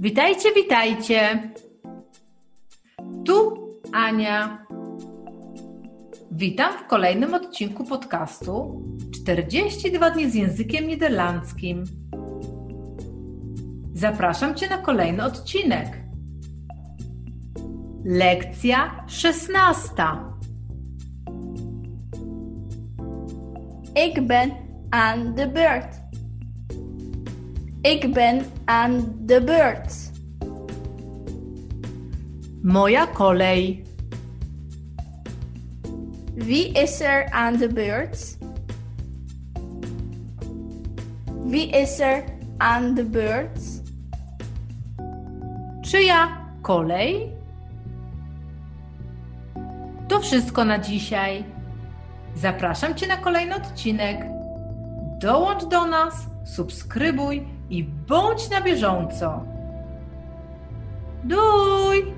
Witajcie, witajcie. Tu Ania. Witam w kolejnym odcinku podcastu 42 dni z językiem niderlandzkim. Zapraszam Cię na kolejny odcinek. Lekcja 16. Ik ben aan de beurt. Ik ben aan de beurt. Moja kolej. Wie is er aan de beurt? Wie is er aan de beurt? Czyja kolej? To wszystko na dzisiaj. Zapraszam Cię na kolejny odcinek. Dołącz do nas, subskrybuj i bądź na bieżąco. Duj!